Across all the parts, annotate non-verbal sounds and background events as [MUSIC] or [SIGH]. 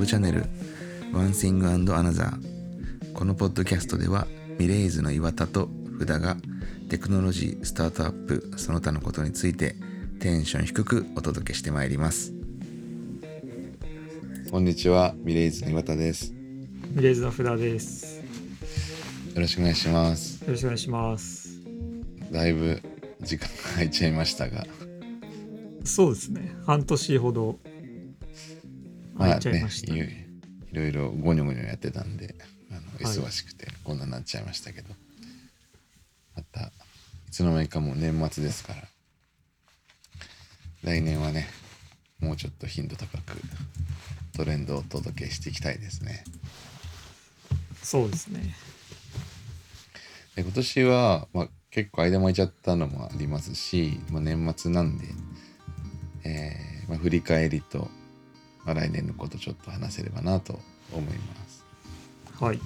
ブチャンネル One Thing and Another このポッドキャストではミレイズの岩田と福田がテクノロジースタートアップその他のことについてテンション低くお届けしてまいります。こんにちはミレイズの岩田です。ミレイズの福田です。よよろしくお願いします。ろしくお願いします。だいぶ時間が空いちゃいましたが。そうですね。半年ほどました、いいろいろゴニョゴニョやってたんであのはい。忙しくてこんなになっちゃいましたけど、またいつの間にかもう年末ですから。来年はねもうちょっと頻度高くトレンドをお届けしていきたいですね。そうですね。で今年は、まあ、結構間も空いちゃったのもありますし、まあ、年末なんで、えーまあ、振り返りと、まあ、来年のことちょっと話せればなと思いますはい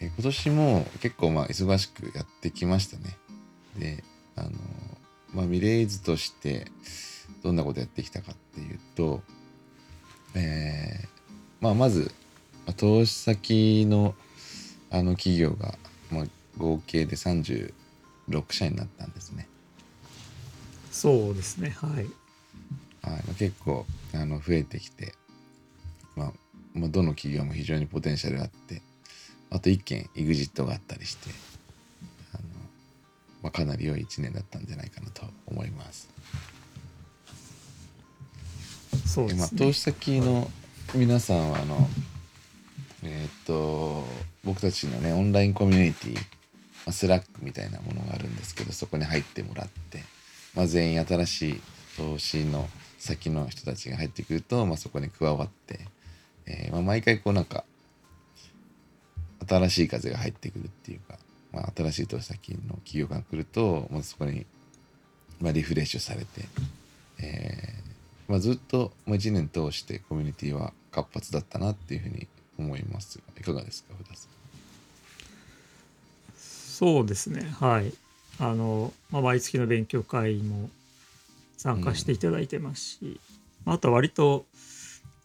えー今年も結構まあ忙しくやってきましたね。で、あのまあミレイズとしてどんなことやってきたかっていうと、えーまあまずまあ投資先のあの企業が、まあ、合計で36社になったんですね。そうですねはいはい。まあ、結構あの増えてきて、まあ、まあどの企業も非常にポテンシャルがあってあと1件 EXIT があったりしてあの、まあ、かなり良い1年だったんじゃないかなと思います。そうでまあ、ですね投資先の皆さんはあのえーっと僕たちのねオンラインコミュニティ、まあ、スラックみたいなものがあるんですけどそこに入ってもらって、まあ、全員新しい投資の先の人たちが入ってくると、まあ、そこに加わって、えーまあ、毎回こうなんか新しい風が入ってくるっていうか、まあ、新しい投資先の企業が来ると、まあ、そこに、まあ、リフレッシュされて、えーまあ、ずっとまあ1年通してコミュニティは活発だったなっていうふうに思いますがいかがですか福田さん。そうですねはいあの、まあ、毎月の勉強会も参加していただいてますし、あとは割と、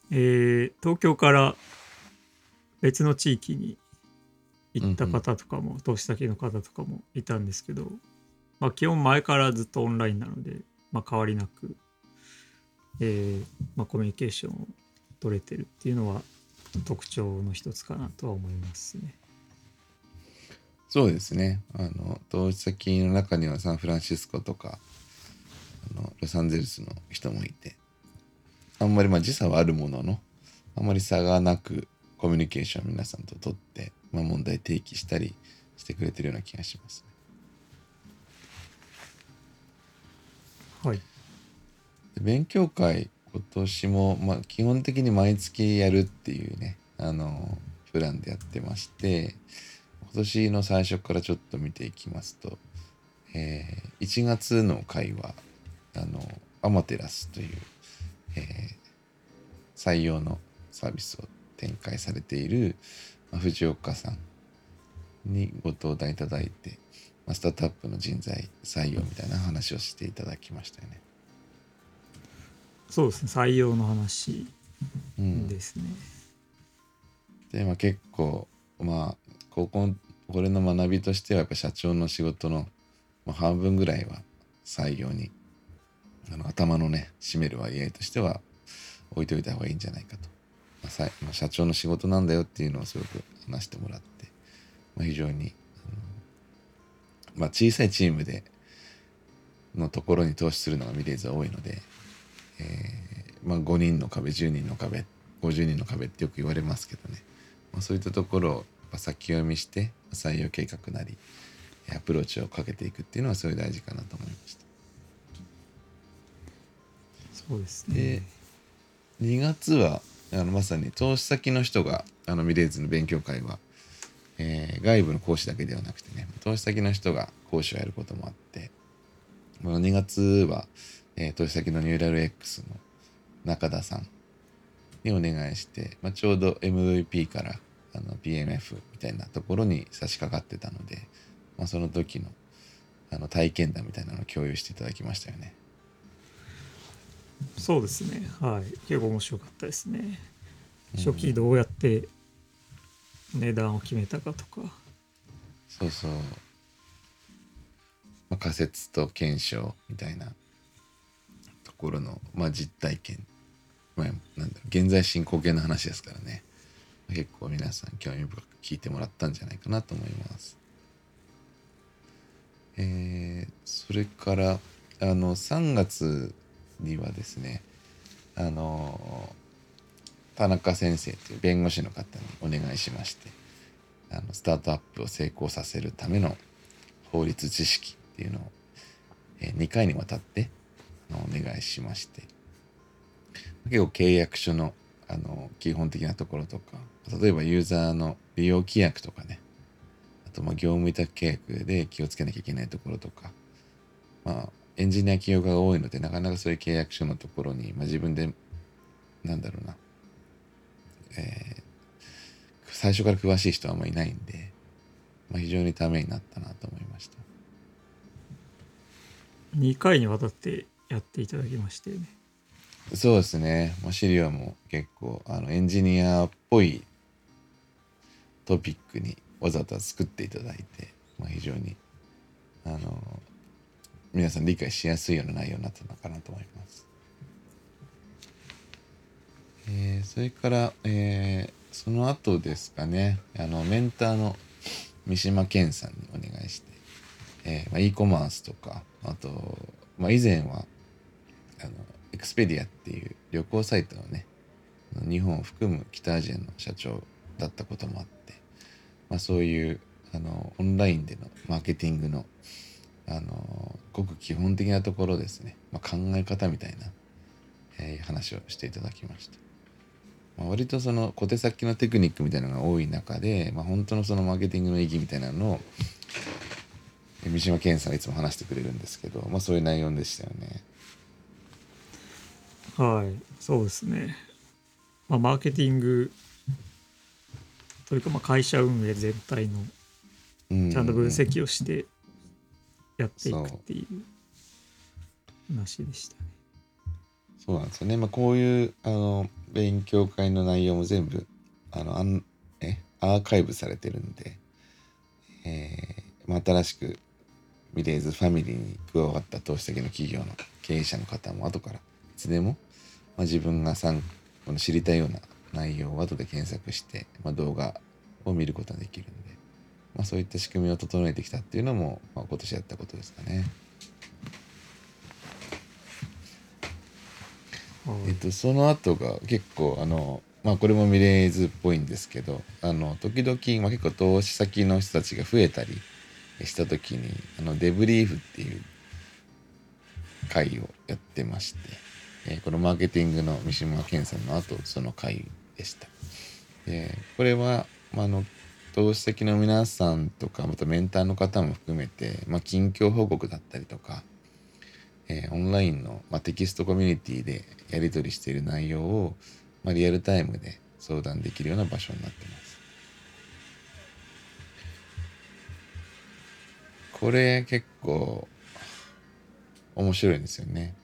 えー東京から別の地域に行った方とかも、投資先の方とかもいたんですけど、まあ、基本前からずっとオンラインなので、まあ、変わりなく、えーまあ、コミュニケーションを取れてるっていうのは特徴の一つかなとは思いますね。そうですねあの投資先の中にはサンフランシスコとかのロサンゼルスの人もいてあんまりまあ時差はあるもののあんまり差がなくコミュニケーションを皆さんと取って、まあ、問題提起したりしてくれてるような気がします、はい、で勉強会今年も、まあ、基本的に毎月やるっていうねあのプランでやってまして今年の最初からちょっと見ていきますと、えー1月の回はあのアマテラスという、えー採用のサービスを展開されている、まあ藤岡さんにご登壇いただいて、まあ、スタートアップの人材採用みたいな話をしていただきましたよね。そうですね採用の話うん、ですね。で、まあ、結構まあ高校これの学びとしてはやっぱ社長の仕事の、まあ、半分ぐらいは採用にあの頭のね占める割合としては置いといた方がいいんじゃないかと、まあさまあ、社長の仕事なんだよっていうのをすごく話してもらって、まあ、非常に、まあ、小さいチームでのところに投資するのがミレーズは多いので、えーまあ、5人の壁10人の壁50人の壁ってよく言われますけどね、まあ、そういったところを先読みして採用計画なりアプローチをかけていくっていうのはすごい大事かなと思いました。そうですで。2月はあのまさに投資先の人があのミレーズの勉強会は、えー外部の講師だけではなくてね投資先の人が講師をやることもあってこの2月は、えー投資先のニューラル X の中田さんにお願いして、まあ、ちょうど MVP からあの PMF みたいなところに差し掛かってたので、まあ、その時のあの体験談みたいなのを共有していただきましたよね。そうですね。はい。結構面白かったですね。初期どうやって値段を決めたかとか、そうそう、まあ、仮説と検証みたいなところの、まあ、実体験、まあ、なんだ現在進行形の話ですからね。結構皆さん興味深く聞いてもらったんじゃないかなと思います。えーそれからあの3月にはですねあの田中先生という弁護士の方にお願いしましてあのスタートアップを成功させるための法律知識っていうのを、え2回にわたってあのお願いしまして結構契約書のあの基本的なところとか例えばユーザーの利用規約とかねあとま業務委託契約で気をつけなきゃいけないところとかまあエンジニア企業家が多いのでなかなかそういう契約書のところに、まあ、自分でなんだろうな。えー最初から詳しい人はあんまりいないんで、まあ、非常にためになったなと思いました。2回にわたってやっていただきましてね。そうですね、まあ、資料も結構あのエンジニアっぽいトピックにわざわざ作っていただいて、まあ、非常にあの皆さん理解しやすいような内容になったのかなと思います。えーそれから、えーその後ですかねあのメンターの三島健さんにお願いして、えーまあ、e コマースとかあと、まあ、以前はあのエクスペディアっていう旅行サイトのね日本を含む北アジアの社長だったこともあって、まあ、そういうあのオンラインでのマーケティングのあのごく基本的なところですね、まあ、考え方みたいな、えー話をしていただきました。まあ、割とその小手先のテクニックみたいなのが多い中で、まあ、本当のそのマーケティングの意義みたいなのをえ三島健さんがいつも話してくれるんですけど、まあ、そういう内容でしたよね。はいそうですねまあマーケティングというかまあ会社運営全体のうんちゃんと分析をしてやっていくっていう話でしたねそうなんですよね。まあ、こういうあの勉強会の内容も全部あのあんえアーカイブされてるんで、えーまあ、新しくミレーズファミリーに加わった投資先の企業の経営者の方も後からいつでも、まあ、自分が参この知りたいような内容を後で検索して、まあ、動画を見ることができるんで、まあ、そういった仕組みを整えてきたっていうのも、まあ、今年やったことですかね。はいえっと、その後が結構あのまあこれもミレーズっぽいんですけどあの時々、まあ、結構投資先の人たちが増えたりした時にあのデブリーフっていう会をやってまして、えーこのマーケティングの三島健さんの後その会でした。でこれは、まあ、あの投資先の皆さんとかまたメンターの方も含めて、まあ、近況報告だったりとかえーオンラインの、まあ、テキストコミュニティでやり取りしている内容を、まあ、リアルタイムで相談できるような場所になってます。これ結構面白いんですよね。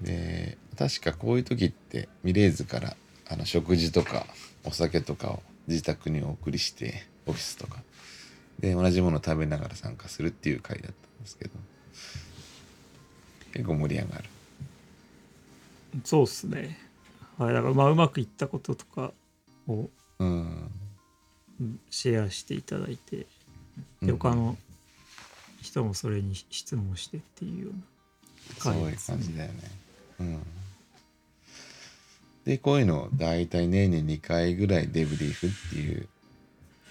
で確かこういう時ってミレーズからあの食事とかお酒とかを自宅にお送りしてオフィスとかで同じものを食べながら参加するっていう会だったんですけど結構盛り上がる。そうっすねはいだからまあうまくいったこととかをうん。うんシェアしていただいてうんで他の人もそれに質問してっていうようなそういう感じだよね。うん。で、こういうのを大体年に2回ぐらいデブリーフっていう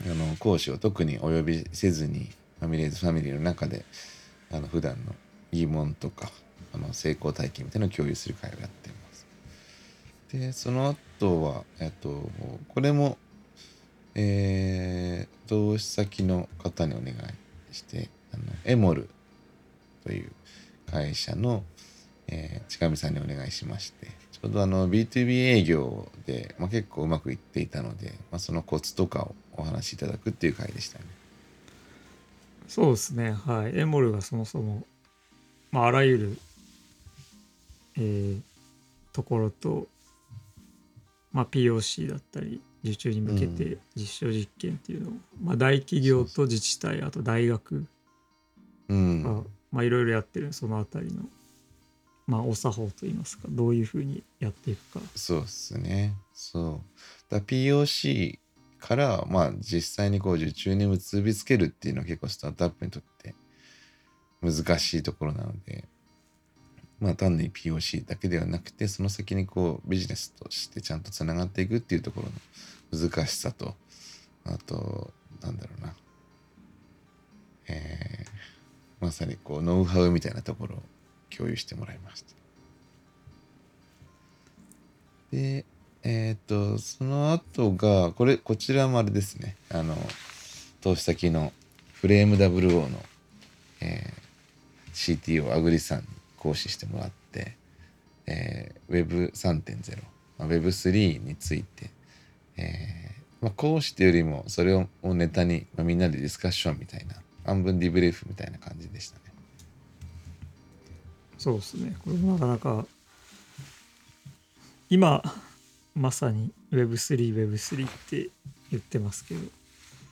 あの講師を特にお呼びせずにファミリーズファミリーの中であの普段の疑問とかあの成功体験みたいなのを共有する会をやっています。で、その後は、えっと、これも、えー、投資先の方にお願いして、あのエモルという会社の、えー近見さんにお願いしましてちょうどあの B2B 営業で、まあ、結構うまくいっていたので、まあ、そのコツとかをお話しいただくっていう回でしたね。そうですね。はい。エモルがそもそも、まあ、あらゆる、えーところと、まあ、POC だったり受注に向けて実証実験っていうのを、まあ、大企業と自治体あと大学うん。が、まあ、いろいろやってるそのあたりの、まあ、お作法といいますかどういうふうにやっていくかそうですね。そう。だ POC から、まあ実際にこう受注に結びつけるっていうのは結構スタートアップにとって難しいところなので、まあ単に POC だけではなくて、その先にこうビジネスとしてちゃんとつながっていくっていうところの難しさと、あと、なんだろうな。えーまさにこうノウハウみたいなところを共有してもらいました。で、えっ、と、その後が、これ、こちらもあれですね。あの、投資先のフレーム WO の、えー CTO アグリさんに講師してもらって、えー Web3.0、まあ、Web3 について、えーまあ、講師というよりもそれをネタに、まあ、みんなでディスカッションみたいな半分ディブレイフみたいな感じでしたね。そうですねこれもなかなか今まさに Web3Web3 って言ってますけど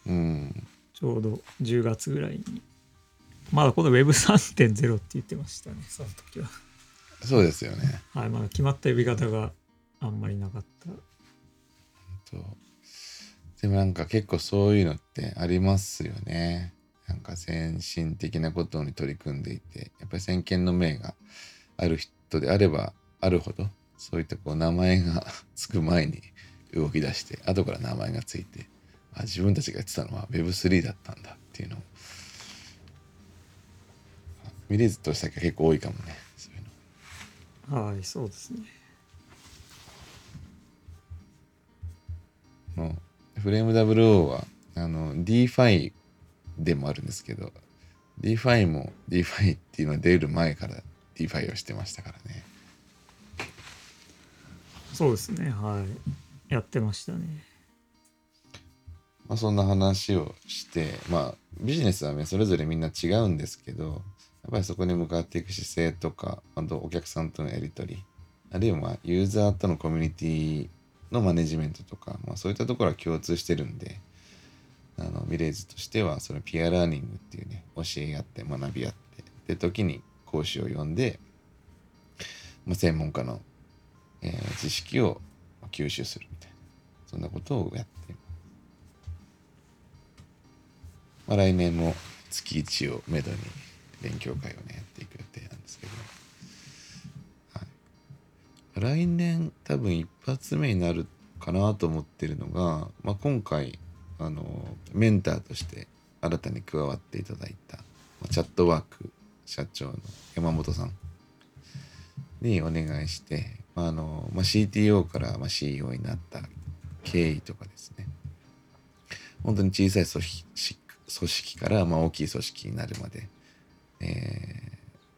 うん。ちょうど10月ぐらいにまだこの Web3.0 って言ってましたねその時はそうですよね。はいまだ決まった呼び方があんまりなかったでもなんか結構そういうのってありますよね。なんか先進的なことに取り組んでいてやっぱり先見の明がある人であればあるほどそういったこう名前がつく前に動き出して後から名前がついてあ自分たちがやってたのは Web3 だったんだっていうのを見れずとしたけ結構多いかもねそういうの。はいそうですねのフレーム WO はあの DeFi でもあるんですけど DeFi も DeFi っていうのが出る前から DeFi をしてましたからね。そうですね。はい。やってましたね。まあそんな話をしてまあビジネスはねそれぞれみんな違うんですけどやっぱりそこに向かっていく姿勢とかあとお客さんとのやり取りあるいはまあユーザーとのコミュニティのマネジメントとか、まあ、そういったところは共通してるんであのミレーズとしてはそのピアラーニングっていうね教え合って学び合ってで時に講師を呼んで、まあ、専門家の、えー知識を吸収するみたいなそんなことをやってます。まあ、来年も月1をめどに勉強会をねやっていく予定なんですけど、はい、来年多分一発目になるかなと思ってるのが、まあ、今回あのメンターとして新たに加わっていただいたチャットワーク社長の山本さんにお願いして、まああのまあ、CTO から CEO になった経緯とかですね。本当に小さい組織組織からまあ大きい組織になるまで、え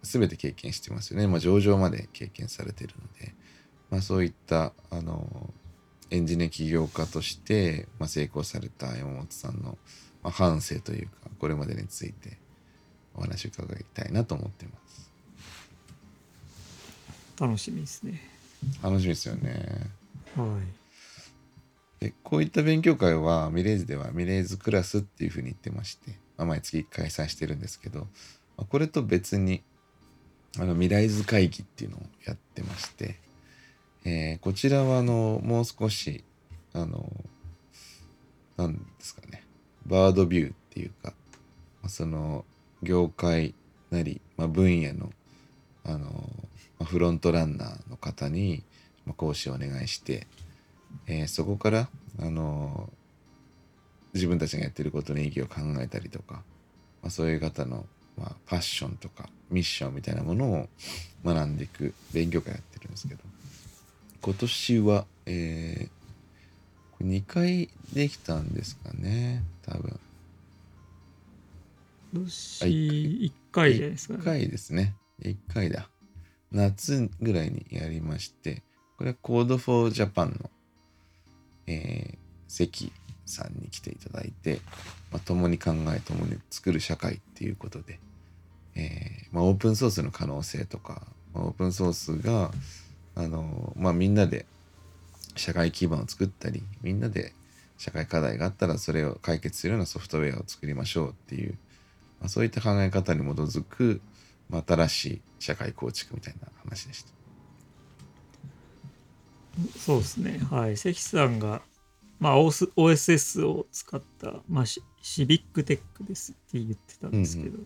ー、全て経験してますよね、まあ、上場まで経験されてるので、まあ、そういったあのエンジニア起業家として、まあ、成功された山本さんの、まあ、反省というかこれまでについてお話を伺いたいなと思っています。楽しみですね。楽しみですよね。はい。でこういった勉強会はミレーズではミレーズクラスっていうふうに言ってまして、まあ、毎月開催してるんですけど、まあこれと別にあのミライズ会議っていうのをやってまして、えーこちらはあのもう少しあのなんですかね。バードビューっていうか、その業界なり、まあ、分野のあの、まフロントランナーの方に、ま、講師をお願いして、えーそこから、あの自分たちがやってることの意義を考えたりとか、まあ、そういう方の、まあ、パッションとかミッションみたいなものを学んでいく勉強会やってるんですけど。今年は、えーこれ2回できたんですかね多分。今年1回じゃないですか1ね回ですね。1回だ。夏ぐらいにやりましてこれは Code for Japan の、えー関さんに来ていただいて、まあ、共に考え共に作る社会っていうことで、えーまあ、オープンソースの可能性とか、まあ、オープンソースがあのまあみんなで社会基盤を作ったりみんなで社会課題があったらそれを解決するようなソフトウェアを作りましょうっていう、まあ、そういった考え方に基づく、まあ、新しい社会構築みたいな話でした。そうですね。はい。関さんが、まあ、OS OSS を使った、まあ、シシビックテックですって言ってたんですけど、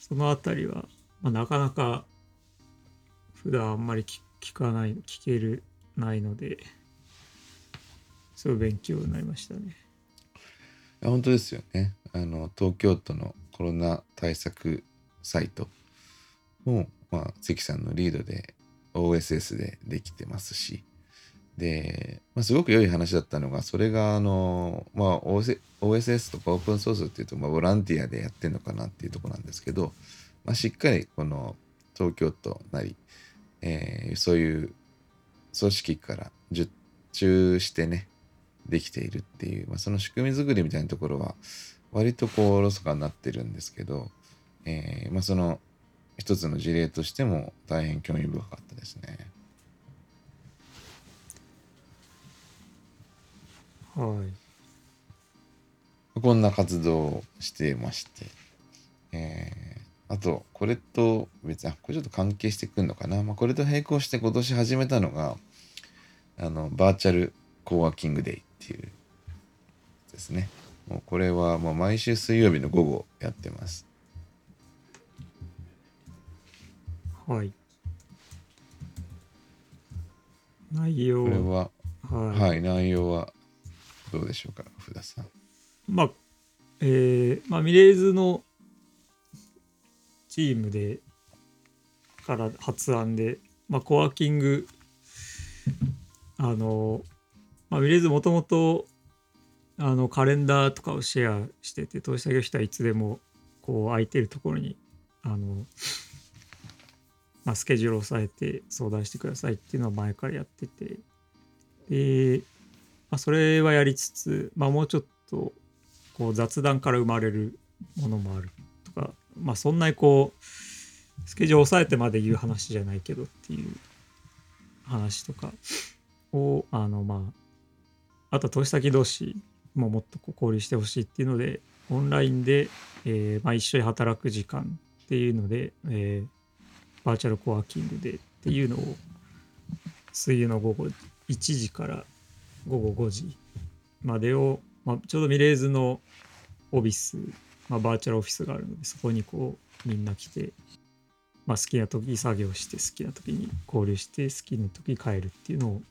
そのあたりは、まあ、なかなか普段あんまり聞聞かない聞けるないのですごい勉強になりましたね。本当ですよねあの東京都のコロナ対策サイトも、まあ、関さんのリードで OSS でできてますしで、まあ、すごく良い話だったのがそれがあの、まあ、OS OSS とかオープンソースっていうと、まあ、ボランティアでやってるのかなっていうところなんですけど、まあ、しっかりこの東京都なり、えーそういう組織から受注してねできているっていう、まあ、その仕組み作りみたいなところは割とこうおろそかになってるんですけど、えーまあ、その一つの事例としても大変興味深かったですね。はい。こんな活動をしてまして、えーあとこれと別にあこれちょっと関係してくるのかな、まあ、これと並行して今年始めたのがあのバーチャルコーワーキングデイっていうですね。もうこれはもう毎週水曜日の午後やってます。はい。内容これははい。はい内容はどうでしょうか福田さん。まあ、えーまあ、ミレーズのチームでから発案で、まあ、コワーキングあの、まあ、ミレーズもともとあのカレンダーとかをシェアしてて投資作業したらいつでもこう空いてるところにあの、まあ、スケジュールを押さえて相談してくださいっていうのは前からやっててで、まあ、それはやりつつ、まあ、もうちょっとこう雑談から生まれるものもある。とかまあそんなにこうスケジュールを抑えてまで言う話じゃないけどっていう話とかをあのまああとは投資先同士ももっとこう交流してほしいっていうのでオンラインで、えーまあ、一緒に働く時間っていうので、えーバーチャルコワーキングでっていうのを水曜の午後1時から午後5時までを、まあ、ちょうどミレーズのオフィス、まあ、バーチャルオフィスがあるのでそこにこうみんな来て、まあ、好きな時作業して好きな時に交流して好きな時帰るっていうのを、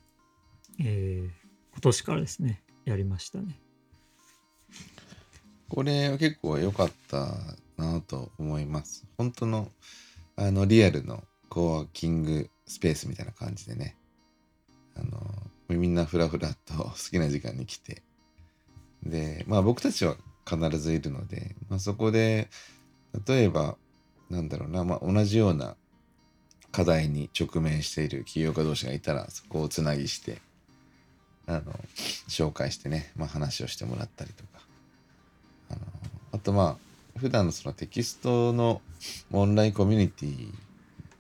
えー今年からですねやりましたね。これは結構良かったなと思います。本当のあのリアルのコワーキングスペースみたいな感じでね。あのみんなフラフラと好きな時間に来て。で、まあ僕たちは必ずいるので、まあ、そこで例えばなんだろうな、まあ、同じような課題に直面している起業家同士がいたらそこをつなぎしてあの紹介してね、まあ、話をしてもらったりとかあのあとまあ普段のそのテキストのオンラインコミュニティ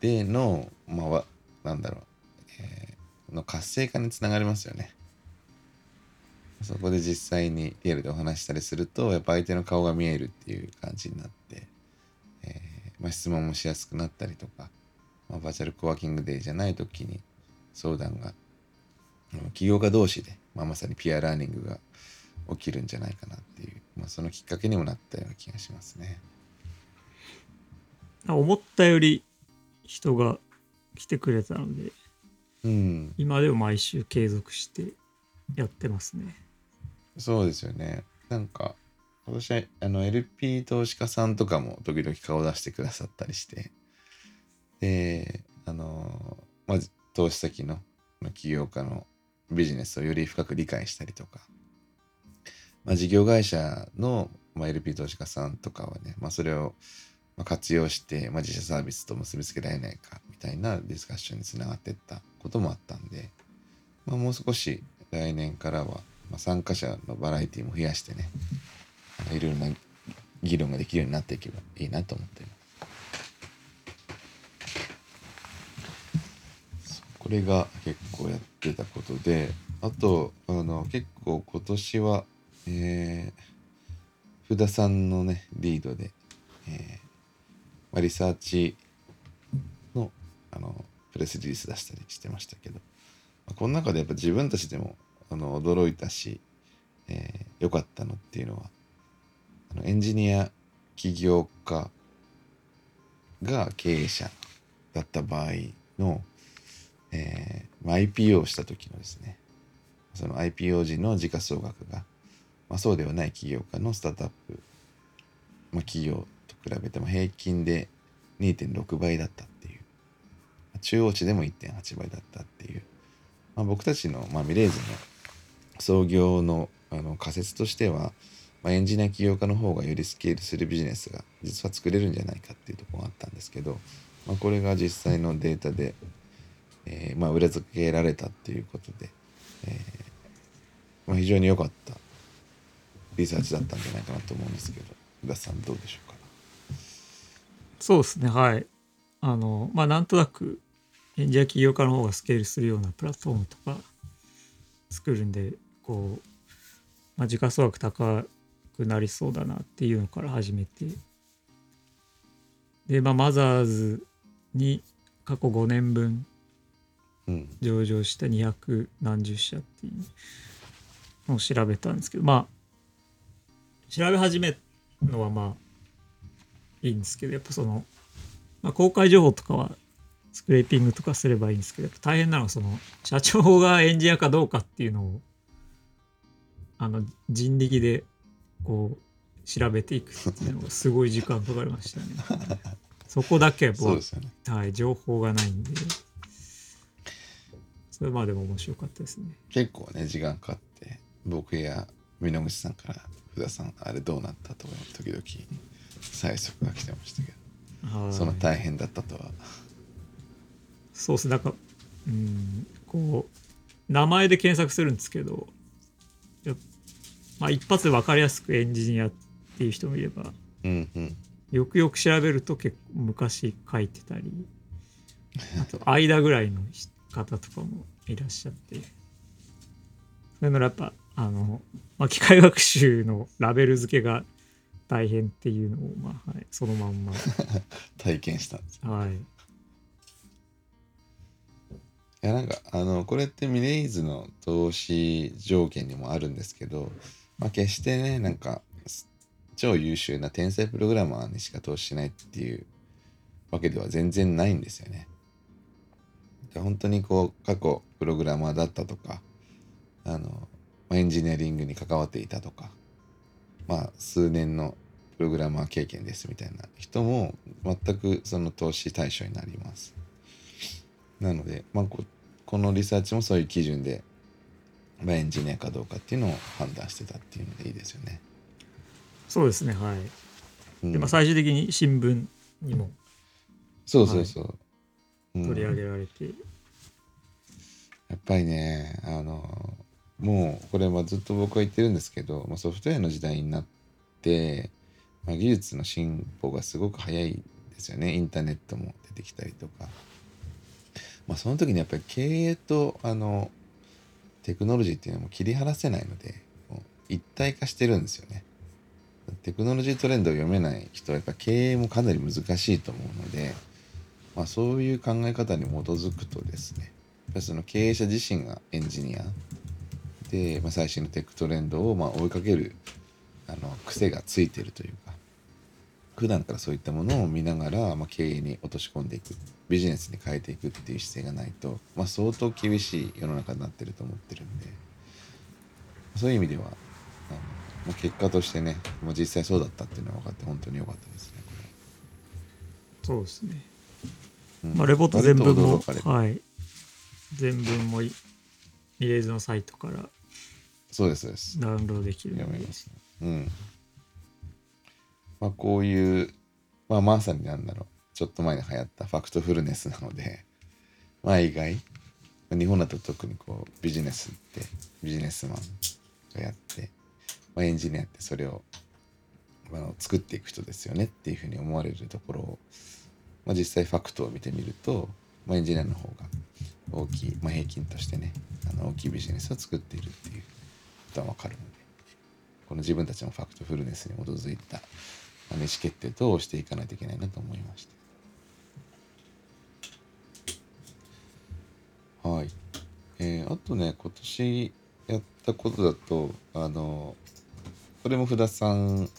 でのまあなんだろう、えーの活性化につながりますよね。そこで実際にリアルでお話ししたりするとやっぱ相手の顔が見えるっていう感じになって、えーまあ、質問もしやすくなったりとか、まあ、バーチャルコワーキングデーじゃない時に相談が起業家同士で、まあ、まさにピアラーニングが起きるんじゃないかなっていう、まあ、そのきっかけにもなったような気がしますね。思ったより人が来てくれたのでうん、今でも毎週継続してやってますね。そうですよね。なんか今年はあの LP 投資家さんとかも時々顔出してくださったりして。であのまあ投資先の起業家のビジネスをより深く理解したりとか、まあ、事業会社の、まあ、LP 投資家さんとかはね、まあ、それを活用して、まあ、自社サービスと結びつけられないかみたいなディスカッションにつながっていったこともあったんで、まあ、もう少し来年からは、まあ、参加者のバラエティも増やしてねいろいろな議論ができるようになっていけばいいなと思っています。これが結構やってたことであとあの結構今年は、えー、福田さんのねリードで、えーまあ、リサーチのあのプレスリリース出したりしてましたけど、まあ、この中でやっぱ自分たちでもあの驚いたし良、えー、かったのっていうのはあのエンジニア起業家が経営者だった場合の、えー、IPO をした時のですねその IPO 時の時価総額が、まあ、そうではない起業家のスタートアップ、まあ、企業と比べても平均で2.6倍だったっていう中央値でも1.8倍だったっていう、まあ、僕たちの、まあ、ミレーズの創業のあの仮説としては、まあ、エンジニア起業家の方がよりスケールするビジネスが実は作れるんじゃないかっていうところがあったんですけど、まあ、これが実際のデータで、えー、まあ裏付けられたっていうことで、えーまあ、非常に良かったリサーチだったんじゃないかなと思うんですけど宇田さんどうでしょうか？そうですねはい。あのまあなんとなくエンジニア起業家の方がスケールするようなプラットフォームとか作るんでこう、まあ、時価総額高くなりそうだなっていうのから始めて。で、まあ、マザーズに過去5年分上場した200何十社っていうのを調べたんですけどまあ調べ始めるのはまあいいんですけどやっぱその、まあ、公開情報とかはスクレーピングとかすればいいんですけどやっぱ大変なのはその社長がエンジニアかどうかっていうのをあの人力でこう調べていくっていうのが [LAUGHS] すごい時間かかりましたね。そこだけは、ね、はい、情報がないんでそれまでも面白かったですね。結構ね時間かかって僕や美濃口さんから「福田さんあれどうなった?」と時々催促が来てましたけどその大変だったとは。そうっすなんかうんこう名前で検索するんですけどまあ一発で分かりやすくエンジニアっていう人もいれば、うんうん、よくよく調べると結構昔書いてたり [LAUGHS] あと間ぐらいの方とかもいらっしゃって。そういうのやっぱあの、まあ、機械学習のラベル付けが大変っていうのを、まあはい、そのまんま。[LAUGHS] 体験したんですはいいやなんかあのこれってミレイズの投資条件にもあるんですけど、まあ、決してねなんか超優秀な天才プログラマーにしか投資しないっていうわけでは全然ないんですよね。本当にこう過去プログラマーだったとかあのエンジニアリングに関わっていたとかまあ数年のプログラマー経験ですみたいな人も全くその投資対象になります。なので、まあ、ここのリサーチもそういう基準で、まあ、エンジニアかどうかっていうのを判断してたっていうのでいいですよね。そうですねはい。うん、でまあ最終的に新聞にもそうそうそう、はいうん、取り上げられて。やっぱりねあのもうこれはずっと僕は言ってるんですけど、まあ、ソフトウェアの時代になって、まあ、技術の進歩がすごく早いですよねインターネットも出てきたりとか。まあ、その時にやっぱり経営とあのテクノロジーっていうのも切り離せないので一体化してるんですよね。テクノロジートレンドを読めない人はやっぱ経営もかなり難しいと思うので、まあ、そういう考え方に基づくとですねやっぱその経営者自身がエンジニアで、まあ、最新のテックトレンドをま追いかけるあの癖がついてるというか普段からそういったものを見ながら、まあ、経営に落とし込んでいくビジネスに変えていくっていう姿勢がないと、まあ、相当厳しい世の中になってると思ってるんでそういう意味ではあの結果としてねもう実際そうだったっていうのは分かって本当に良かったですねそうですね、うん、まあ、レポート全文もはい。全文もミレーズのサイトからそうですそうです。ダウンロードできる読めます、ね、うんまあ、こういう、まあ、まさになんだろう。ちょっと前に流行ったファクトフルネスなので、[LAUGHS] まあ、意外。日本だと特にこうビジネスってビジネスマンがやって、まあ、エンジニアってそれを、まあ、作っていく人ですよねっていうふうに思われるところを、まあ、実際ファクトを見てみると、まあ、エンジニアの方が大きい、まあ、平均としてねあの大きいビジネスを作っているっていうことは分かるのでこの自分たちのファクトフルネスに基づいた意思決定等をしていかないといけないなと思いました。はい。えーあとね今年やったことだとあのこれも福田さん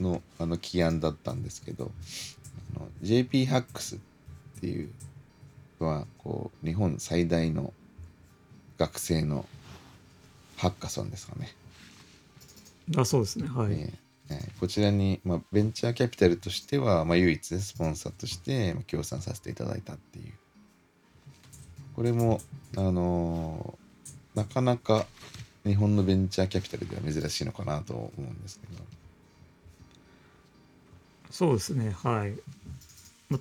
のあの起案だったんですけどあの JP ハックスっていうのはこう日本最大の学生のハッカソンですかね。あそうですねはい、えーえーこちらに、まあ、ベンチャーキャピタルとしては、まあ、唯一スポンサーとしてまあ協賛させていただいたっていう。これもあのーなかなか日本のベンチャーキャピタルでは珍しいのかなと思うんですけど。そうですねはい、ま、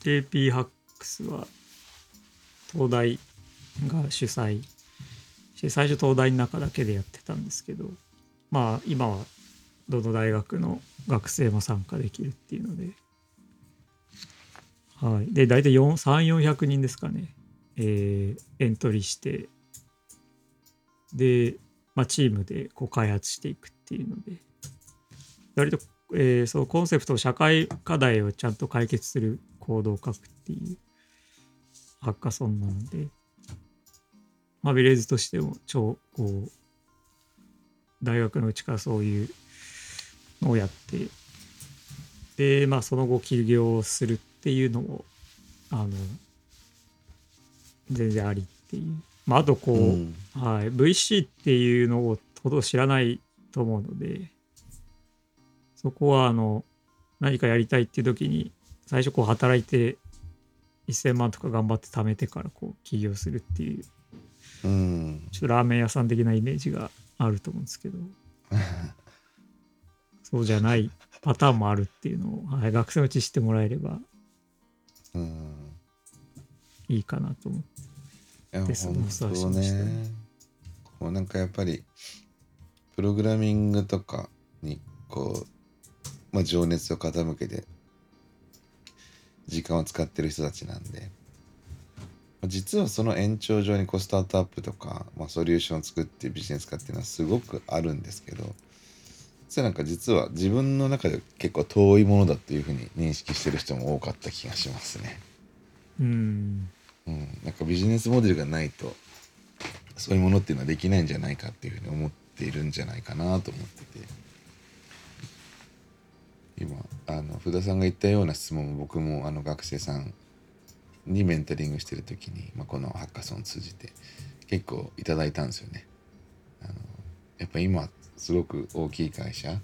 JP ハックスは東大が主催。して最初東大の中だけでやってたんですけどまあ今はどの大学の学生も参加できるっていうので。はい。で大体3400人ですかね。えーエントリーして。で、まあ、チームでこう開発していくっていうので。割と、えーそうコンセプト社会課題をちゃんと解決するコードを書くっていう。ハッカソンなので、まあ、ビレーズとしても超こう大学のうちからそういうをやってでまあその後起業するっていうのもあの全然ありっていう、まあ、あとこう、うん。はい、VC っていうのをほど知らないと思うのでそこはあの何かやりたいっていう時に最初こう働いて1000万とか頑張って貯めてからこう起業するっていううん。ちょっとラーメン屋さん的なイメージがあると思うんですけど [LAUGHS] そうじゃないパターンもあるっていうのを、はい、学生のうち知ってもらえればうん。いいかなと思って。そうし当ましたね。こうなんかやっぱりプログラミングとかにこう、まあ、情熱を傾けて時間を使ってる人たちなんでまあ実はその延長上にこうスタートアップとか、まあ、ソリューションを作ってビジネス化っていうのはすごくあるんですけどそれなんか実は自分の中で結構遠いものだっていうふうに認識してる人も多かった気がしますね。うんうん、なんかビジネスモデルがないとそういうものっていうのはできないんじゃないかっていうふうに思っているんじゃないかなと思ってて今あの福田さんが言ったような質問も僕もあの学生さんにメンタリングしてる時に、まあ、このハッカソンを通じて結構いただいたんですよね。あのやっぱ今すごく大きい会社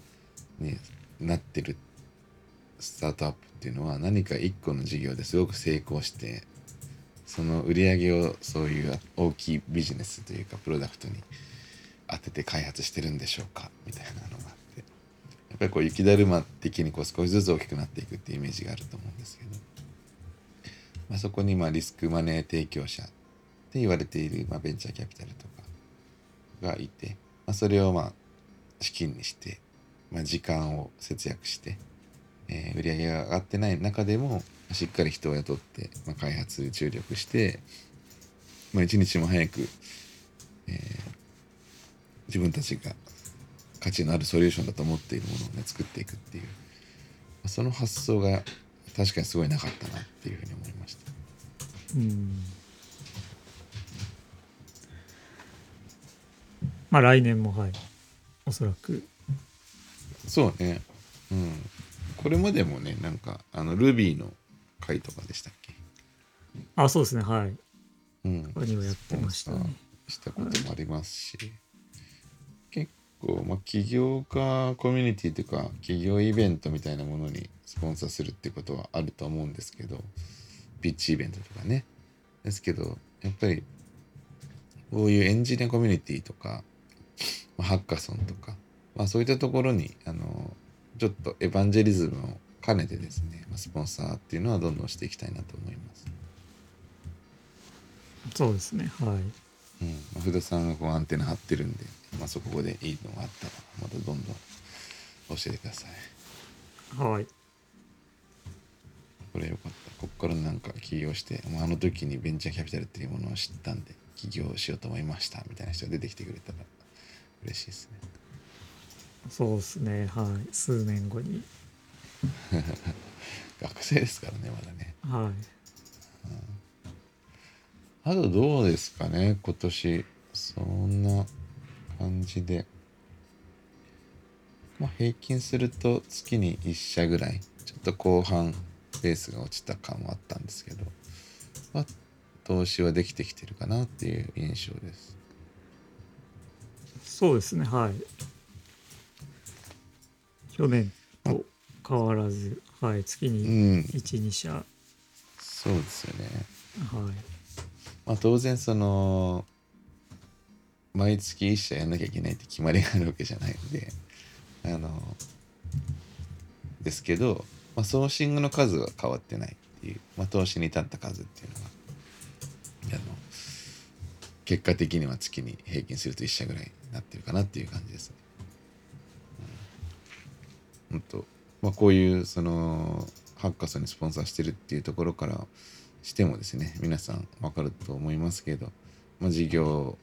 になってるスタートアップっていうのは何か一個の事業ですごく成功してその売り上げをそういう大きいビジネスというかプロダクトに当てて開発してるんでしょうかみたいなのがあってやっぱりこう雪だるま的にこう少しずつ大きくなっていくっていうイメージがあると思うんですけど、まあ、そこにまあリスクマネー提供者って言われているまあベンチャーキャピタルとかがいて、まあ、それをまあ資金にして、まあ、時間を節約して、えー売り上げが上がってない中でもしっかり人を雇って、まあ、開発に注力して、まあ、一日も早く、えー自分たちが価値のあるソリューションだと思っているものをね作っていくっていうまあその発想が確かにすごいなかったなっていうふうに思いました。うんまあ来年もはいおそらくそうね。うん。これまでもね、なんか、あの、Ruby の回とかでしたっけ？あそうですねはいうん。他にもやってましたねしたこともありますし、結構、まあ、起業家コミュニティというか、企業イベントみたいなものにスポンサーするってことはあると思うんですけど、ピッチイベントとかね。ですけど、やっぱり、こういうエンジニアコミュニティとか、まあ、ハッカソンとか、まあ、そういったところに、あの、ちょっとエヴァンジェリズムを兼ねてですね、まあスポンサーっていうのはどんどんしていきたいなと思います。そうですねはいうん、まあ、福田さんがこうアンテナ張ってるんで、まあ、そこでいいのがあったらまたどんどん教えてください。はいこれよかった。ここコロナなんか起業してもうあの時にベンチャーキャピタルっていうものを知ったんで起業しようと思いましたみたいな人が出てきてくれたら嬉しいですね。そうですね。はい。数年後に。[LAUGHS] 学生ですからねまだね。はい。あとどうですかね今年。そんな感じで。まあ平均すると月に1社ぐらい。ちょっと後半ペースが落ちた感はあったんですけど。まあ投資はできてきてるかなっていう印象ですそうですねはい。去年と変わらずはい月うにん。12社。はそうですよね。い。まあ当然その毎月1社やんなきゃいけないって決まりがあるわけじゃないのであのですけど、まあ、ソーシングの数は変わってないっていう、まあ、投資に至った数っていうのは結果的には月に平均すると1社ぐらいになってるかなっていう感じですね。うん、本当まあこういうそのハッカソンにスポンサーしてるっていうところからしてもですね皆さん分かると思いますけど、まあ、事業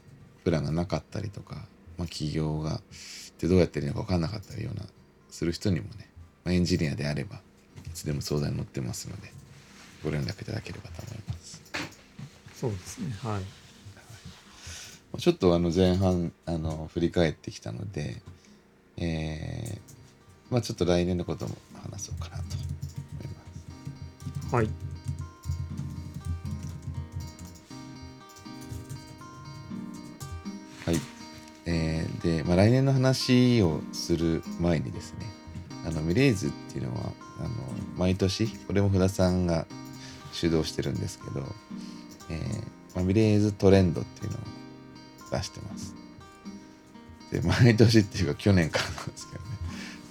プランがなかったりとか、まあ、企業がってどうやってるのか分かんなかったりようなする人にもね、まあ、エンジニアであればいつでも相談に乗ってますのでご連絡いただければと思います。そうですねはいちょっとあの前半あの振り返ってきたので、えーまあちょっと来年のことも話そうかなと思います。はいはい。えーで、まあ、来年の話をする前にですね、あのミレーズっていうのは、あの毎年、これも福田さんが主導してるんですけど、えーまあ、ミレーズトレンドっていうのを出してます。で、毎年っていうか去年からなんですけどね。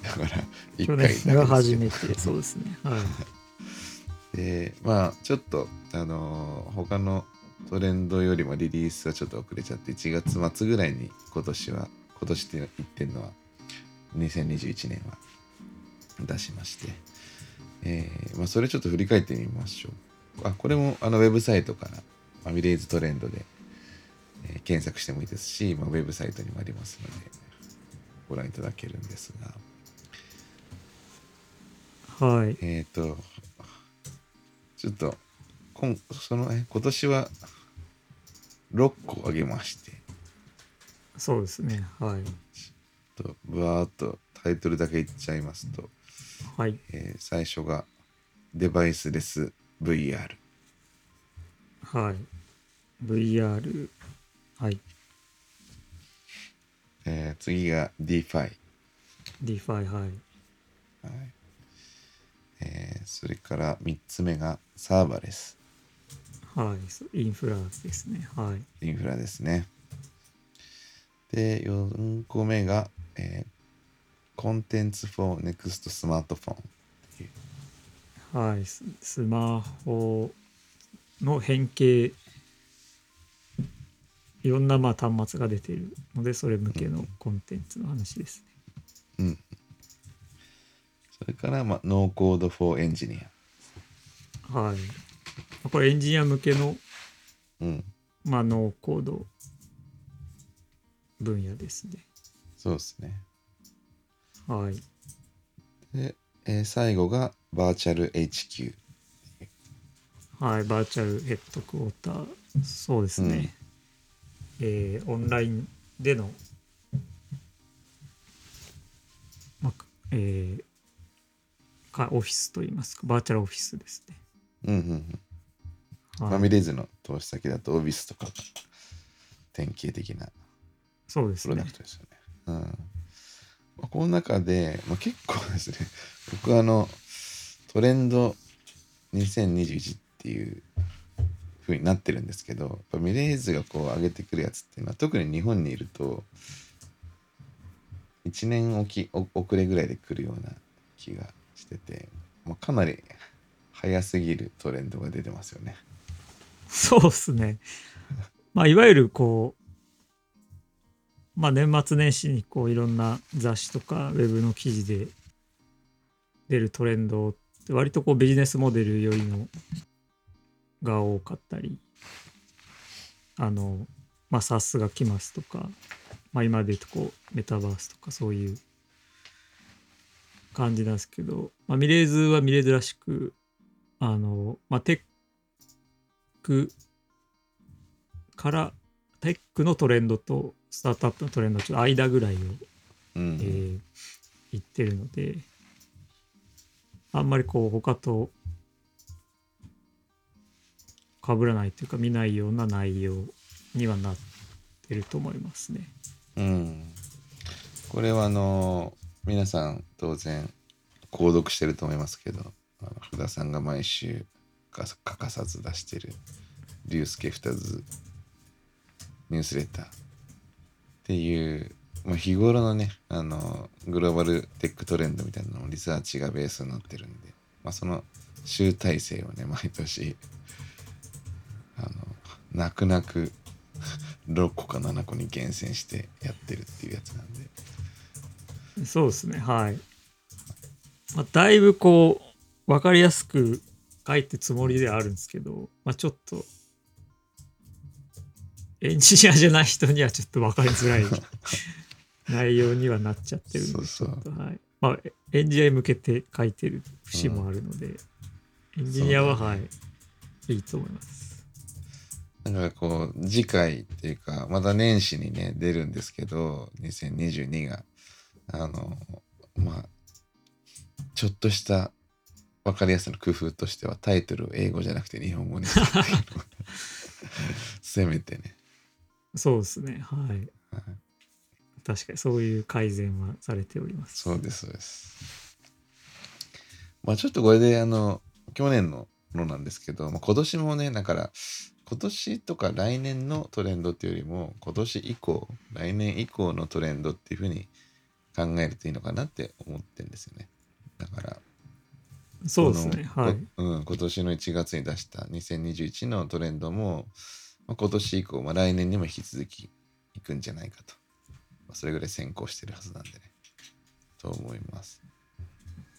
だから、一去回だけですけど。初めてそうですね。[LAUGHS] はい。でまあちょっとあのー他のトレンドよりもリリースはちょっと遅れちゃって1月末ぐらいに今年は今年って言ってるのは2021年は出しまして、えーまあ、それちょっと振り返ってみましょう。あこれもあのウェブサイトからまあミレーズトレンドで、えー検索してもいいですし、まあ、ウェブサイトにもありますのでご覧いただけるんですが。はい。えっ、と、ちょっと、今そのえ今年は6個あげまして、そうですね。はい。とぶわーっとタイトルだけ言っちゃいますと、はい。えー最初がデバイスレス VR、はい。VR はい。えー次が DeFi、はい。DeFi はい。えーそれから3つ目がサーバーレス、はい。インフラですね。はい。インフラですね。で、4個目が、えコンテンツ for Next スマートフォン。はい。ススマホの変形いろんなまあ端末が出てるのでそれ向けのコンテンツの話ですねうん。それから、まあ、ノーコードフォーエンジニア。はいこれエンジニア向けのうん。まあノーコード分野ですねそうですね。はいで、えー最後がバーチャル HQ。はい、バーチャルヘッドクォーター、そうですね。えーオンラインでの、まあ、えーかオフィスといいますか、バーチャルオフィスですね。うんうんうん。フはいァミレーズの投資先だとオビスとかが典型的なそうですねプロダク。トですよね。うん。まあ、この中で、まあ、結構ですね、僕あの、トレンド2021っていう風になってるんですけど、やっぱミレーズがこう上げてくるやつっていうのは、特に日本にいると、1年おきお遅れぐらいで来るような気がしてて、まあ、かなり早すぎるトレンドが出てますよね。そうですね。[LAUGHS] まあ、いわゆるこう、まあ、年末年始にこういろんな雑誌とかウェブの記事で出るトレンドって割とこうビジネスモデルよりのが多かったりあのまあ SARS が来ますとか、まあ、今で言うとこうメタバースとかそういう感じなんですけど、まあ、ミレーズはミレーズらしくあの、まあ、テックからテックのトレンドとスタートアップのトレンドの間ぐらいを、うんえー言ってるのであんまりこう他と被らないというか見ないような内容にはなってると思いますね。うん、これはあの皆さん当然購読してると思いますけど福田さんが毎週欠かさず出してる「竜介二つニュースレター」っていう、まあ、日頃のねあのグローバルテックトレンドみたいなのもリサーチがベースになってるんで、まあ、その集大成をね毎年あの泣く泣く6個か7個に厳選してやってるっていうやつなんで。そうですねはい。まあ、だいぶこう分かりやすく書いてつもりではあるんですけど、まあ、ちょっとエンジニアじゃない人にはちょっと分かりづらい [LAUGHS] 内容にはなっちゃってるんでそうそう。はい。まあ、エンジニアに向けて書いてる節もあるので、エンジニアは、そうだはい。いいと思います。だからこう次回っていうかまた年始にね出るんですけど2022が。あのまあちょっとした分かりやすさの工夫としてはタイトルを英語じゃなくて日本語にするっていうのを。[LAUGHS] せめてね。そうですね。はい。はい。確かにそういう改善はされております。そうですそうです。まあちょっとこれであの去年ののなんですけど、まあ、今年もねだから今年とか来年のトレンドっていうよりも今年以降来年以降のトレンドっていうふうに考えるといいのかなって思ってるんですよね。だからそうですね。はい。こうん、今年の1月に出した2021のトレンドも、まあ、今年以降、まあ、来年にも引き続きいくんじゃないかと、まあ、それぐらい先行してるはずなんでね。と思います、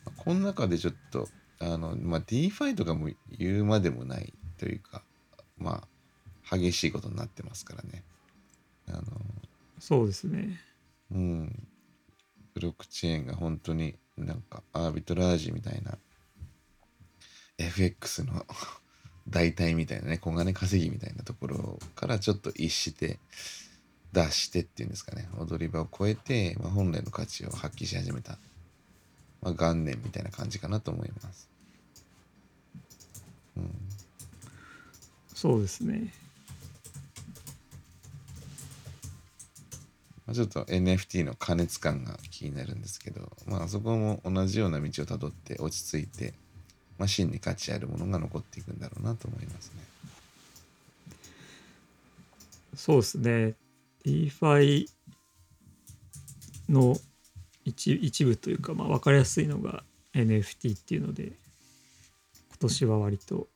まあこの中でちょっとあの、まあ、DeFi とかも言うまでもないというかまあ激しいことになってますからねあのそうですね。うん、ブロックチェーンが本当になんかアービトラージみたいな FX の [LAUGHS] 代替みたいなね小金稼ぎみたいなところからちょっと逸して脱してっていうんですかね踊り場を超えて、まあ、本来の価値を発揮し始めた、まあ、元年みたいな感じかなと思います。うんそうですね。まあ、ちょっと NFT の過熱感が気になるんですけど、まあそこも同じような道をたどって落ち着いて、まあ、真に価値あるものが残っていくんだろうなと思いますね。そうですね。DeFi の一一部というか、まあ、分かりやすいのが NFT っていうので、今年は割と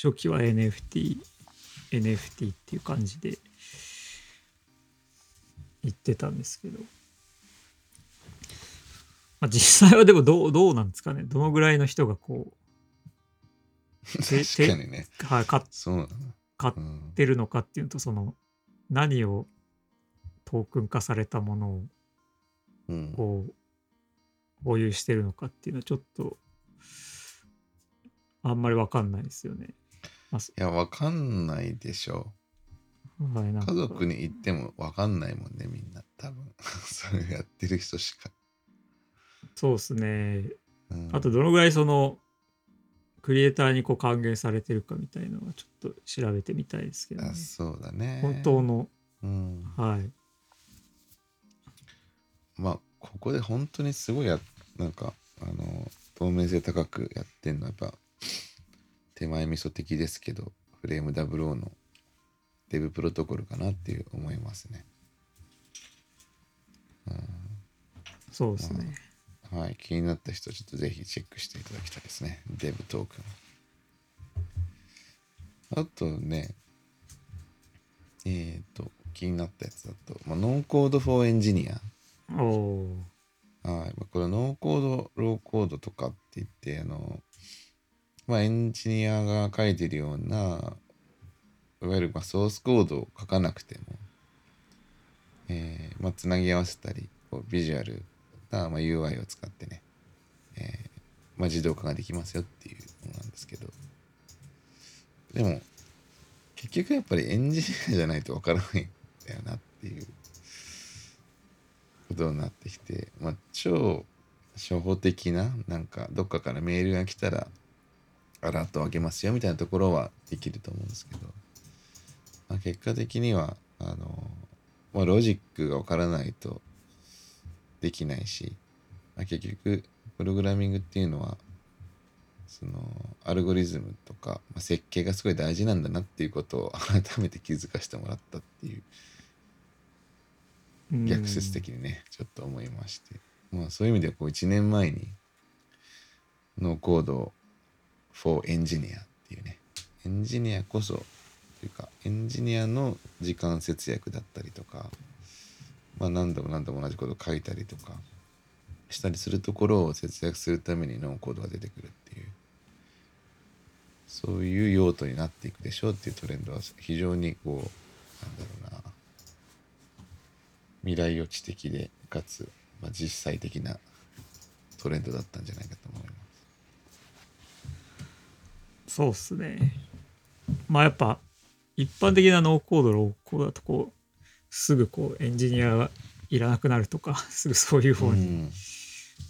初期は NFT、NFT っていう感じで言ってたんですけど、まあ、実際はでもどうどうなんですかね。どのぐらいの人がこ [LAUGHS] て確かにね。う、はい、買ってるのかっていうとその何をトークン化されたものをうん、こう保有してるのかっていうのはちょっとあんまりわかんないですよね。まあそいや、わかんないでしょう。んか家族に言ってもわかんないもんね、みんな。多分。[LAUGHS] それやってる人しか。そうですね。うんあとどのぐらいそのクリエイターにこう還元されてるかみたいのはちょっと調べてみたいですけどねあ。そうだね。本当の、うん。はい。まあここで本当にすごいやなんかあの透明性高くやってんのはやっぱ手前味噌的ですけどフレーム00のデブプロトコルかなっていう思いますね。そうですね。はい、気になった人ちょっとぜひチェックしていただきたいですね。デブトークン。あとね、えっ、と、気になったやつだと、まあ、ノーコードフォーエンジニア。おおーはい、まあこれノーコード、ローコードとかって言って、あの、まあ、エンジニアが書いてるようないわゆるまあソースコードを書かなくても、えーまあ、つなぎ合わせたりこうビジュアルな、まあ、UI を使ってね、えーまあ、自動化ができますよっていうものなんですけど。でも結局やっぱりエンジニアじゃないとわからないんだよなっていうことになってきて、まあ、超初歩的ななんかどっかからメールが来たらアラートをあげますよみたいなところはできると思うんですけど、まあ、結果的にはあの、まあ、ロジックがわからないとできないし、まあ、結局プログラミングっていうのはそのアルゴリズムとか、まあ、設計がすごい大事なんだなっていうことを [LAUGHS] 改めて気づかせてもらったっていううん。逆説的にね、ちょっと思いまして。まあそういう意味ではこう1年前にノーコード for エンジニアっていうねエンジニアこそというかエンジニアの時間節約だったりとかまあ何度も何度も同じこと書いたりとかしたりするところを節約するためにノーコードが出てくるっていうそういう用途になっていくでしょうっていうトレンドは非常にこうなんだろうな未来予知的でかつ、まあ、実際的なトレンドだったんじゃないかと思います。そうっすね。まあやっぱ一般的なノーコードローコードだとこうすぐこうエンジニアがいらなくなるとか [LAUGHS] すぐそういう方にうん。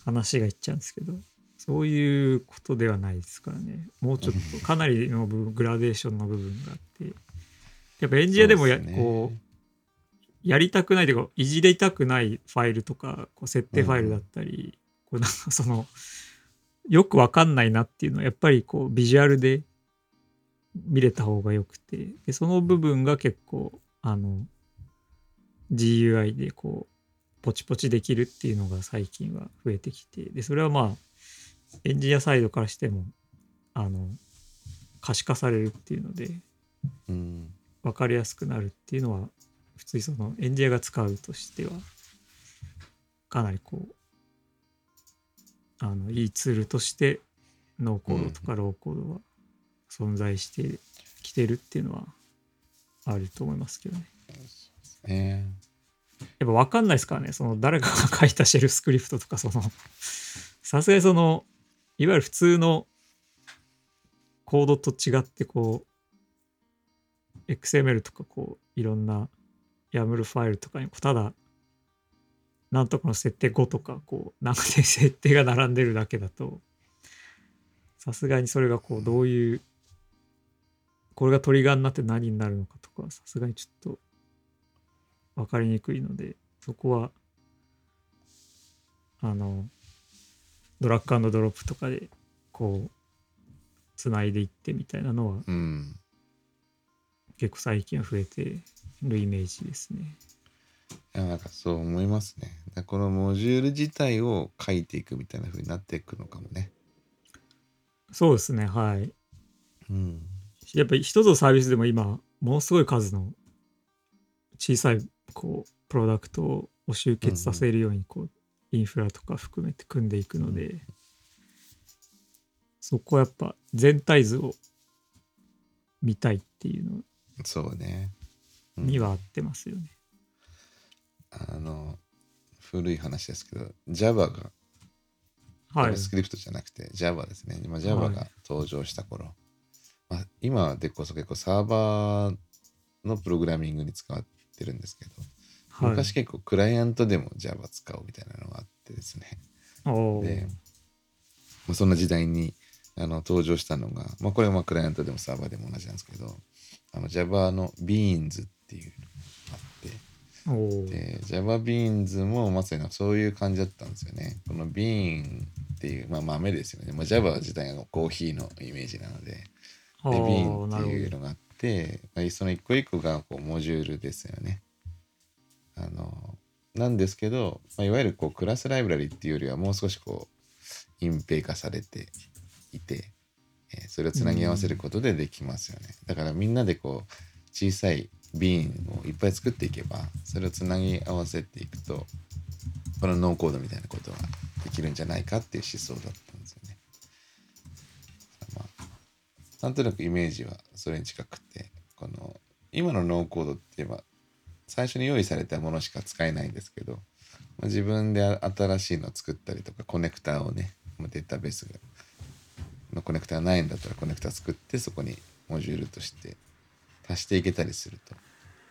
話がいっちゃうんですけど、そういうことではないですからね。もうちょっとかなりの部分グラデーションの部分があって。やっぱエンジニアでもやこうやりたくないというかいじりたくないファイルとかこう設定ファイルだったり、こうなんかそのよくわかんないなっていうのはやっぱりこうビジュアルで見れた方がよくてでその部分が結構あの GUI でこうポチポチできるっていうのが最近は増えてきてでそれはまあエンジニアサイドからしてもあの可視化されるっていうのでうん。分かりやすくなるっていうのは普通にそのエンジニアが使うとしてはかなりこうあのいいツールとしてノーコードとかローコードは存在してきてるっていうのはあると思いますけどね。ねやっぱ分かんないですからね。その誰かが書いたシェルスクリプトとかそのさすがにそのいわゆる普通のコードと違ってこう XML とかこういろんな YAML ファイルとかにただなんとかの設定5とかこうなんかで設定が並んでるだけだとさすがにそれがこうどういうこれがトリガーになって何になるのかとかさすがにちょっと分かりにくいのでそこはあのドラッグドロップとかでこうつないでいってみたいなのはうん結構最近は増えてるイメージですね。いやなんかそう思いますね。このモジュール自体を書いていくみたいな風になっていくのかもね。そうですねはい。うん。やっぱり一つのサービスでも今ものすごい数の小さいこうプロダクトを集結させるようにこうインフラとか含めて組んでいくので、そこはやっぱ全体図を見たいっていうのそうね。うんには合ってますよね。あの古い話ですけど Java がはい。JavaScript じゃなくて Java ですね。今 Java はいが登場した頃、まあ、今でこそ結構サーバーのプログラミングに使ってるんですけど、はい、昔結構クライアントでも Java 使おうみたいなのがあってですね。で、まあ、そんな時代にあの登場したのが、まあ、これはまあクライアントでもサーバーでも同じなんですけどあの Java の Beans っていうで Java Beans もまさにそういう感じだったんですよね。この Bean っていう、まあ、豆ですよね、まあ、Java 自体がコーヒーのイメージなので。であーどっていうのがあって、まあ、その一個一個がこうモジュールですよね。あのなんですけど、まあ、いわゆるこうクラスライブラリっていうよりはもう少しこう隠蔽化されていて、えーそれをつなぎ合わせることでできますよね、だからみんなでこう小さいビーンをいっぱい作っていけばそれをつなぎ合わせていくとこのノーコードみたいなことができるんじゃないかっていう思想だったんですよね。まあなんとなくイメージはそれに近くてこの今のノーコードって言えば最初に用意されたものしか使えないんですけど、まあ自分で新しいのを作ったりとかコネクターをねまあデータベースがのコネクタがないんだったらコネクタ作ってそこにモジュールとして足していけたりする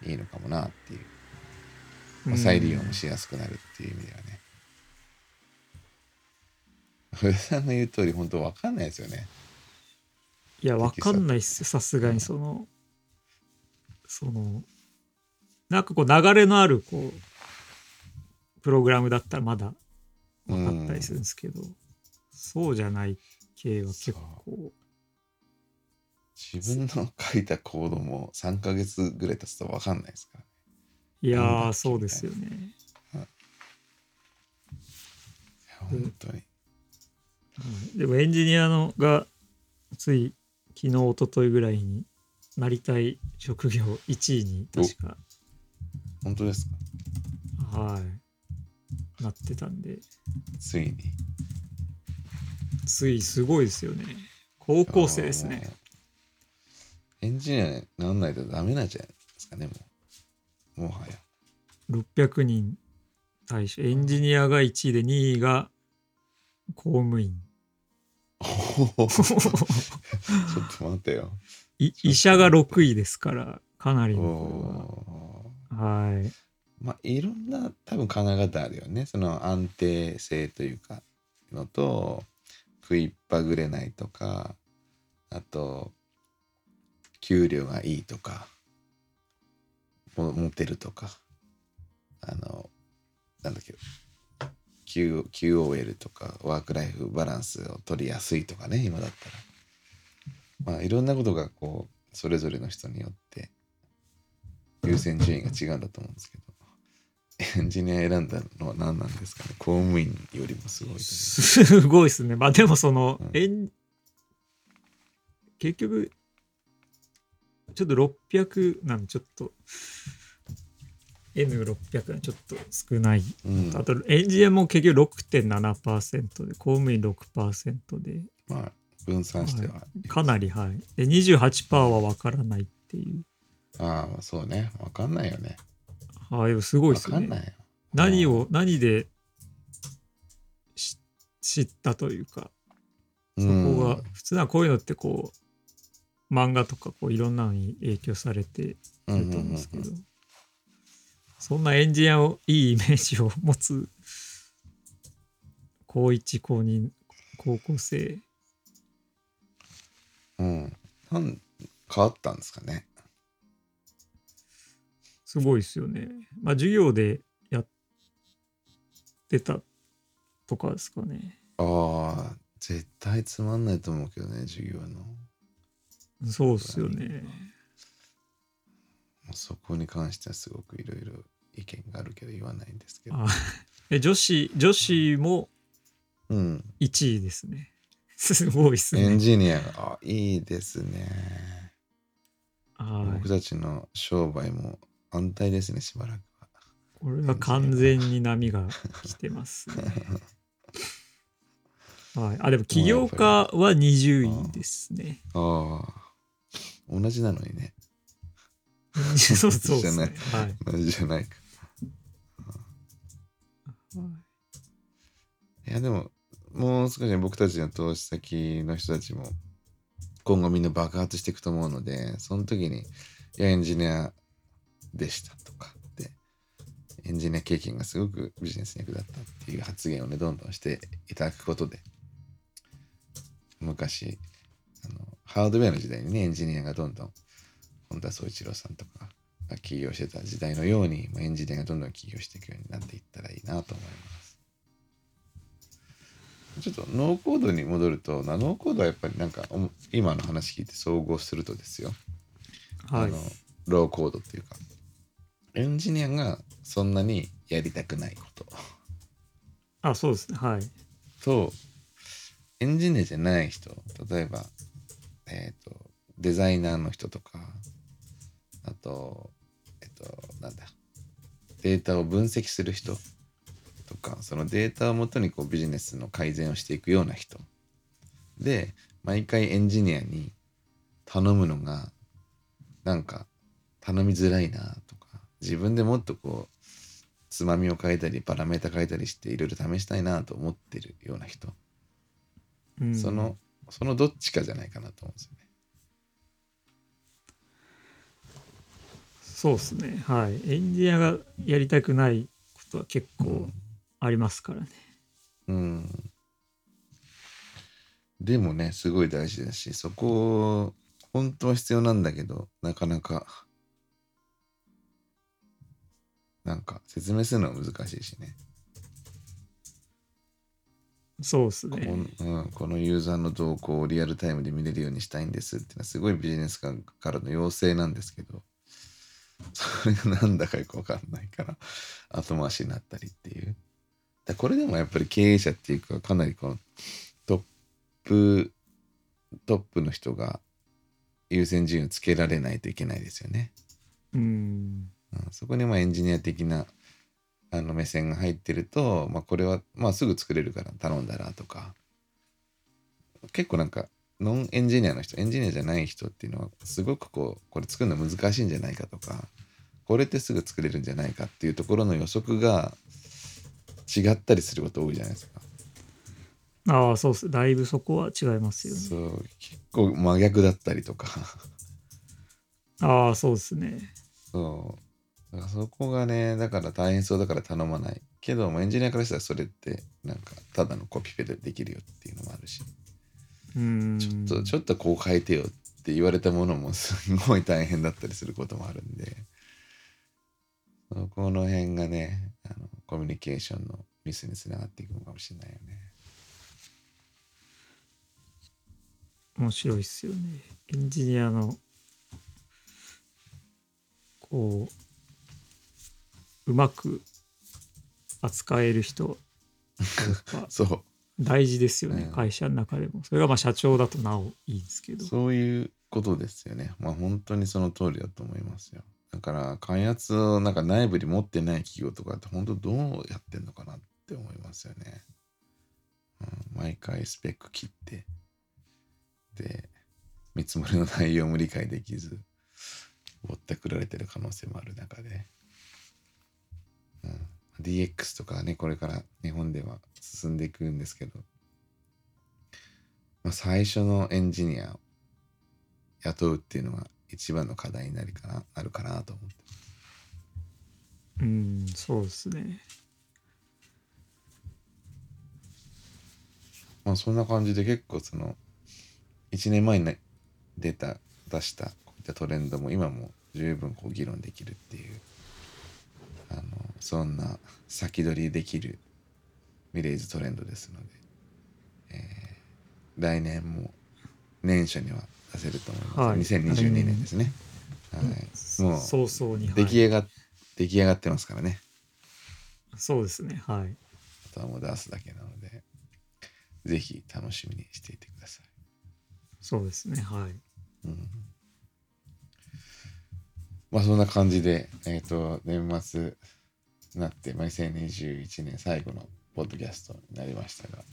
といいのかもなっていう、まあ、再利用もしやすくなるっていう意味ではね。古田さんの言う通り本当わかんないですよね。いや、わかんないっすよ、さすがに。その、その、なんかこう流れのあるこう、プログラムだったらまだ分かったりするんですけど、そうじゃない系は結構、自分の書いたコードも3ヶ月ぐらい経つとわかんないですからね。いやー、そうですよね。い。や本当に。はいでもエンジニアのがつい昨日一昨日ぐらいになりたい職業1位に確か本当ですか？はい。なってたんで。ついに。ついすごいですよね。高校生ですねエンジニアになんないとダメなんじゃないですかね、もう。もはや。600人対象エンジニアが1位で2位が公務員ちょっと待ってよ。い医者が6位ですからかなりのおーはいまあいろんな多分考え方あるよねその安定性というかのと食いっぱぐれないとかあと給料がいいとかもモテるとかあのなんだっけ Q QOL とかワークライフバランスを取りやすいとかね今だったら。まあいろんなことがこうそれぞれの人によって優先順位が違うんだと思うんですけど。エンジニア選んだのは何なんですかね？公務員よりもすごいすごいですね。まあでもその、うん結局、ちょっと600なんでちょっと、N600 はちょっと少ない。うん。あと、エンジニアも結局6.7%で、公務員6%で、まあ分散しては、かなりはい。で、28%は分からないっていう。ああそうね。わかんないよね。はい、すごいですよね。わかんないよ。何を、何でし知ったというか、そこが、普通はこういうのってこう漫画とかこういろんなのに影響されてると思うんですけど、そんなエンジニアをいいイメージを持つ高1高2高校生。うん。なん変わったんですかね。すごいですよね。まあ授業でやってたとかですかね。ああ絶対つまんないと思うけどね授業のそうですよね。そこに関してはすごくいろいろ意見があるけど言わないんですけど。あえ女子女子もうん。1位ですね。[LAUGHS] すごいですね。エンジニア。があいいですね。はい。僕たちの商売も安泰ですねしばらくは。これは完全に波が来てますね。[LAUGHS] はい、あでも起業家は20位ですね。ああ同じなのにね。そうそうじゃない。ね。はい。同じじゃないか。い。やでももう少し僕たちの投資先の人たちも今後みんな爆発していくと思うのでその時にいやエンジニアでしたとかでエンジニア経験がすごくビジネスに役立ったっていう発言をねどんどんしていただくことで昔あのハードウェアの時代にねエンジニアがどんどん本田宗一郎さんとかが起業してた時代のようにまあエンジニアがどんどん起業していくようになっていったらいいなと思います。ちょっとノーコードに戻るとなノーコードはやっぱりなんか今の話聞いて総合するとですよ、はいあのローコードっていうかエンジニアがそんなにやりたくないことあそうですね。はい。とエンジニアじゃない人例えばえっ、とデザイナーの人とかあとえっ、となんだデータを分析する人とかそのデータをもとにこうビジネスの改善をしていくような人。で毎回エンジニアに頼むのがなんか頼みづらいなとか自分でもっとこうつまみを変えたりパラメータ変えたりしていろいろ試したいなと思ってるような人、うん。そのそのどっちかじゃないかなと思うんですよね。そうですねはいエンジニアがやりたくないことは結構ありますからねうん。でもね、すごい大事だし、そこ、本当は必要なんだけど、なかなか、なんか説明するのは難しいしね。そうですこねのうん、このユーザーの動向をリアルタイムで見れるようにしたいんですっていうのはすごいビジネス間からの要請なんですけど、それがなんだかよくわかんないから後回しになったりっていう。だこれでもやっぱり経営者っていうかかなりこのトップトップの人が優先順位をつけられないといけないですよね。うんうん、そこにまあエンジニア的なあの目線が入ってると、まあ、これはまあすぐ作れるから頼んだらとか。結構なんかノンエンジニアの人エンジニアじゃない人っていうのはすごくこうこれ作るの難しいんじゃないかとかこれってすぐ作れるんじゃないかっていうところの予測が違ったりすること多いじゃないですか。ああそうっす。だいぶそこは違いますよね。そう。結構真逆だったりとか。ああそうですね。そう。だからそこがねだから大変そうだから頼まない。けどまあエンジニアからしたらそれってなんかただのコピペでできるよっていうのもあるし。うん。ちょっとちょっとこう変えてよって言われたものもすごい大変だったりすることもあるんで。そこの辺がねあのコミュニケーションのミスにつながっていくのかもしれないよね。面白いっすよね。エンジニアのこううまく扱える人。[LAUGHS] やっぱそう。大事ですよね、うん。会社の中でも。それがまあ社長だとなおいいんですけど。そういうことですよね。まあ本当にその通りだと思いますよ。だから開発をなんか内部に持ってない企業とかって本当どうやってんのかなって思いますよね。うん、毎回スペック切って。で見積もりの内容も理解できずぼったくられてる可能性もある中で、うん、DX とかねこれから日本では進んでいくんですけど、まあ、最初のエンジニアを雇うっていうのが一番の課題になるかななるかなと思って。うんそうですね。まあそんな感じで結構その1年前にね出た出したこういったトレンドも今も十分こう議論できるっていうあのそんな先取りできるミレーズトレンドですので、えー来年も年初には出せると思います、はい。2022年ですね、はい、もう早々に、はい。出来上が出来上がってますからね。そうですね。はい。あとはもう出すだけなのでぜひ楽しみにしていてください。そうですね。はい。うんまあそんな感じで、えっ、と、年末になって、まあ、2021年最後のポッドキャストになりましたが、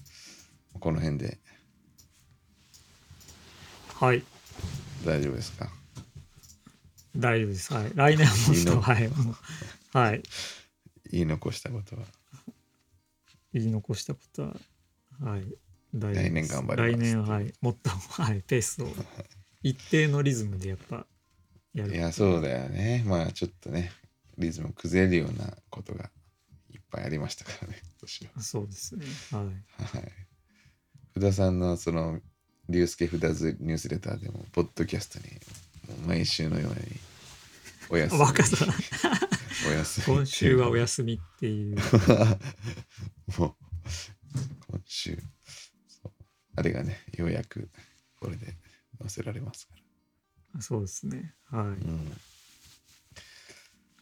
この辺で。はい。大丈夫ですか？大丈夫です。はい。来年はもいいのっとはい。はい。言い残したことは？言い残したことははい。来年頑張ります来年ははい。もっとはい。ペースを。[LAUGHS] 一定のリズムでやっぱやるいや、そうだよね。まあちょっとね、リズム崩れるようなことがいっぱいありましたからね、[LAUGHS] 今年は。そうですねはいはい。福田さんのその、竜介福田ズニュースレターでも、ポッドキャストに、毎週のように、お休み。[LAUGHS] お休み。今週はお休みっていう [LAUGHS] もう、今週、あれがね、ようやくこれで載せられますから。そうですねはいうん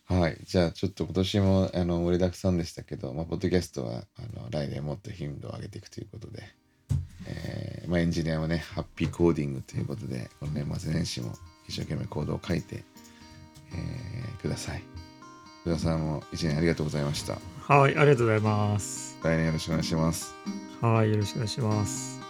はい。じゃあ、ちょっと今年もあの盛りだくさんでしたけど、まあ、ポッドキャストはあの来年もっと頻度を上げていくということで、えーまあ、エンジニアはね、ハッピーコーディングということで、この年末年始も一生懸命コードを書いて、えーください。福田さんも一年ありがとうございました。はいありがとうございます来年よろしくお願いします。はいよろしくお願いします